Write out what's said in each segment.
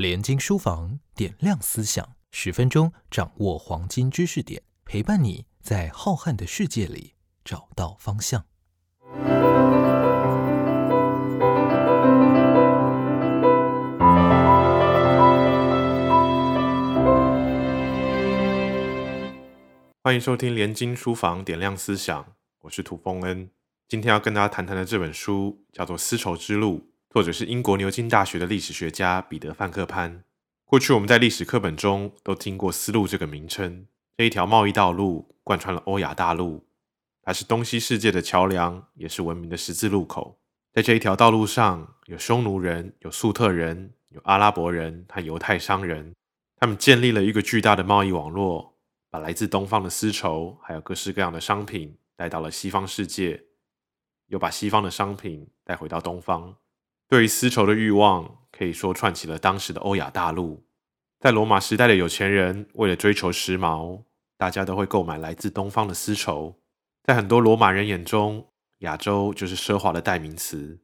连经书房点亮思想，十分钟掌握黄金知识点，陪伴你在浩瀚的世界里找到方向。欢迎收听连经书房点亮思想，我是涂峰恩。今天要跟大家谈谈的这本书叫做《丝绸之路》，作者是英国牛津大学的历史学家彼得·范克潘。过去我们在历史课本中都听过“丝路”这个名称，这一条贸易道路贯穿了欧亚大陆，它是东西世界的桥梁，也是文明的十字路口。在这一条道路上，有匈奴人、有粟特人、有阿拉伯人和犹太商人，他们建立了一个巨大的贸易网络，把来自东方的丝绸还有各式各样的商品带到了西方世界。又把西方的商品带回到东方，对于丝绸的欲望可以说串起了当时的欧亚大陆。在罗马时代的有钱人为了追求时髦，大家都会购买来自东方的丝绸。在很多罗马人眼中，亚洲就是奢华的代名词。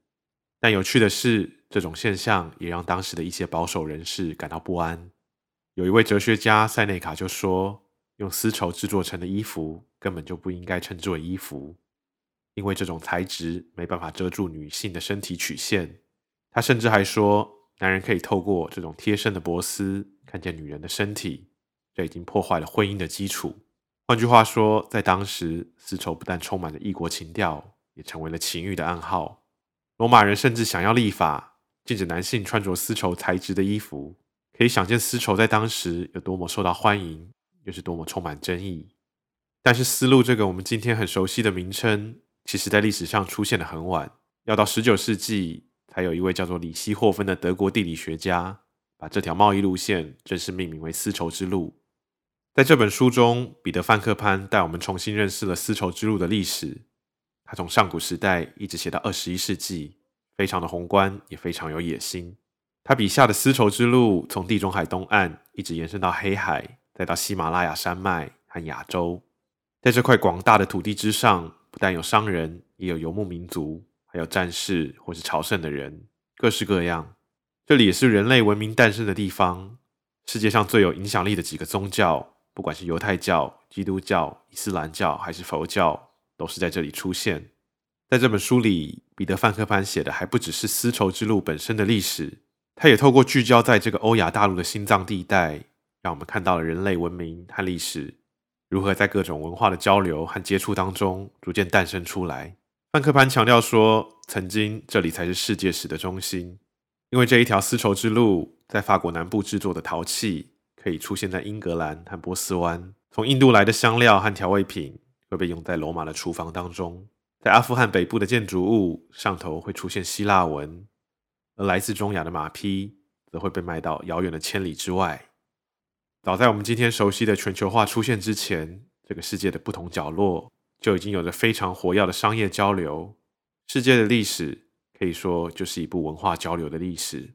但有趣的是，这种现象也让当时的一些保守人士感到不安。有一位哲学家塞内卡就说：“用丝绸制作成的衣服根本就不应该称之为衣服。”因为这种材质没办法遮住女性的身体曲线，他甚至还说，男人可以透过这种贴身的薄丝看见女人的身体，这已经破坏了婚姻的基础。换句话说，在当时，丝绸不但充满了异国情调，也成为了情欲的暗号。罗马人甚至想要立法禁止男性穿着丝绸材质的衣服，可以想见丝绸在当时有多么受到欢迎，又是多么充满争议。但是，丝路这个我们今天很熟悉的名称。其实，在历史上出现的很晚，要到十九世纪，还有一位叫做里希霍芬的德国地理学家，把这条贸易路线正式命名为丝绸之路。在这本书中，彼得·范克潘带我们重新认识了丝绸之路的历史。他从上古时代一直写到二十一世纪，非常的宏观，也非常有野心。他笔下的丝绸之路，从地中海东岸一直延伸到黑海，再到喜马拉雅山脉和亚洲，在这块广大的土地之上。不但有商人，也有游牧民族，还有战士或是朝圣的人，各式各样。这里也是人类文明诞生的地方。世界上最有影响力的几个宗教，不管是犹太教、基督教、伊斯兰教还是佛教，都是在这里出现。在这本书里，彼得·范克潘写的还不只是丝绸之路本身的历史，他也透过聚焦在这个欧亚大陆的心脏地带，让我们看到了人类文明和历史。如何在各种文化的交流和接触当中逐渐诞生出来？范克潘强调说，曾经这里才是世界史的中心，因为这一条丝绸之路在法国南部制作的陶器可以出现在英格兰和波斯湾；从印度来的香料和调味品会被用在罗马的厨房当中；在阿富汗北部的建筑物上头会出现希腊文；而来自中亚的马匹则会被卖到遥远的千里之外。早在我们今天熟悉的全球化出现之前，这个世界的不同角落就已经有着非常活跃的商业交流。世界的历史可以说就是一部文化交流的历史。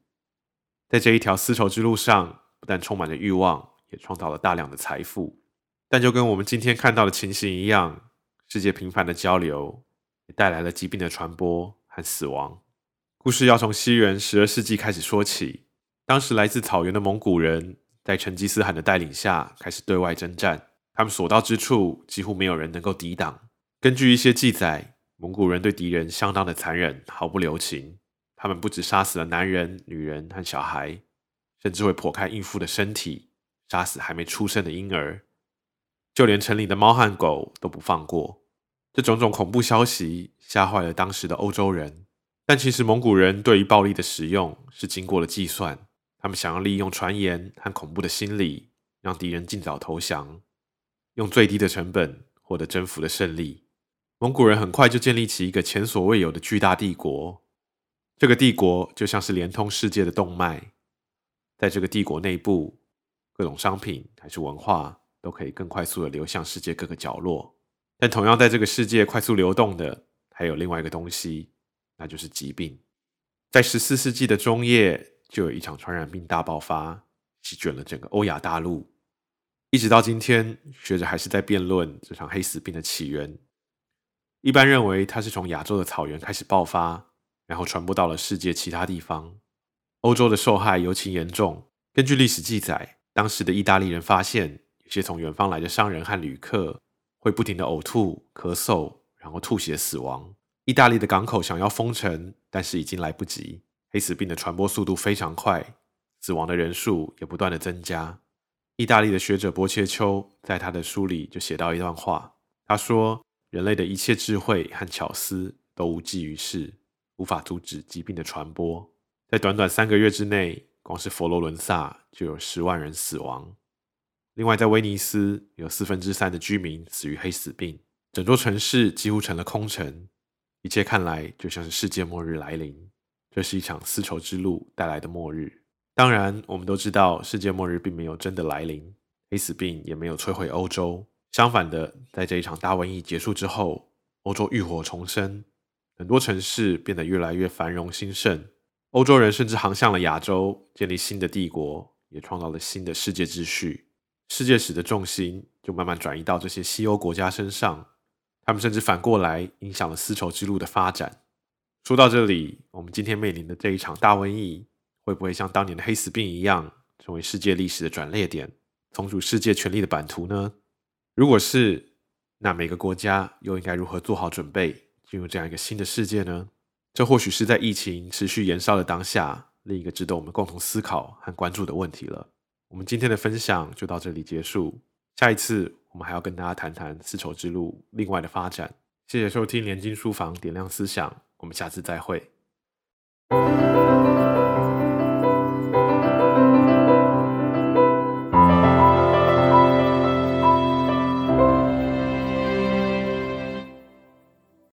在这一条丝绸之路上，不但充满了欲望，也创造了大量的财富。但就跟我们今天看到的情形一样，世界频繁的交流也带来了疾病的传播和死亡。故事要从西元十二世纪开始说起，当时来自草原的蒙古人。在成吉思汗的带领下，开始对外征战。他们所到之处，几乎没有人能够抵挡。根据一些记载，蒙古人对敌人相当的残忍，毫不留情。他们不止杀死了男人、女人和小孩，甚至会剖开孕妇的身体，杀死还没出生的婴儿，就连城里的猫和狗都不放过。这种种恐怖消息吓坏了当时的欧洲人。但其实，蒙古人对于暴力的使用是经过了计算。他们想要利用传言和恐怖的心理，让敌人尽早投降，用最低的成本获得征服的胜利。蒙古人很快就建立起一个前所未有的巨大帝国。这个帝国就像是连通世界的动脉，在这个帝国内部，各种商品还是文化都可以更快速的流向世界各个角落。但同样在这个世界快速流动的，还有另外一个东西，那就是疾病。在十四世纪的中叶。就有一场传染病大爆发，席卷了整个欧亚大陆。一直到今天，学者还是在辩论这场黑死病的起源。一般认为，它是从亚洲的草原开始爆发，然后传播到了世界其他地方。欧洲的受害尤其严重，根据历史记载，当时的意大利人发现，有些从远方来的商人和旅客会不停的呕吐、咳嗽，然后吐血死亡。意大利的港口想要封城，但是已经来不及。黑死病的传播速度非常快，死亡的人数也不断的增加。意大利的学者波切丘在他的书里就写到一段话，他说：“人类的一切智慧和巧思都无济于事，无法阻止疾病的传播。在短短三个月之内，光是佛罗伦萨就有十万人死亡。另外，在威尼斯有四分之三的居民死于黑死病，整座城市几乎成了空城。一切看来就像是世界末日来临。这是一场丝绸之路带来的末日。”当然，我们都知道世界末日并没有真的来临，黑死病也没有摧毁欧洲。相反的，在这一场大瘟疫结束之后，欧洲浴火重生，很多城市变得越来越繁荣兴盛。欧洲人甚至航向了亚洲，建立新的帝国，也创造了新的世界秩序。世界史的重心就慢慢转移到这些西欧国家身上，他们甚至反过来影响了丝绸之路的发展。说到这里，我们今天面临的这一场大瘟疫。会不会像当年的黑死病一样，成为世界历史的转捩点，重组世界权力的版图呢？如果是，那每个国家又应该如何做好准备，进入这样一个新的世界呢？这或许是在疫情持续延烧的当下，另一个值得我们共同思考和关注的问题了。我们今天的分享就到这里结束，下一次我们还要跟大家谈谈丝绸之路另外的发展。谢谢收听联经书房点亮思想，我们下次再会。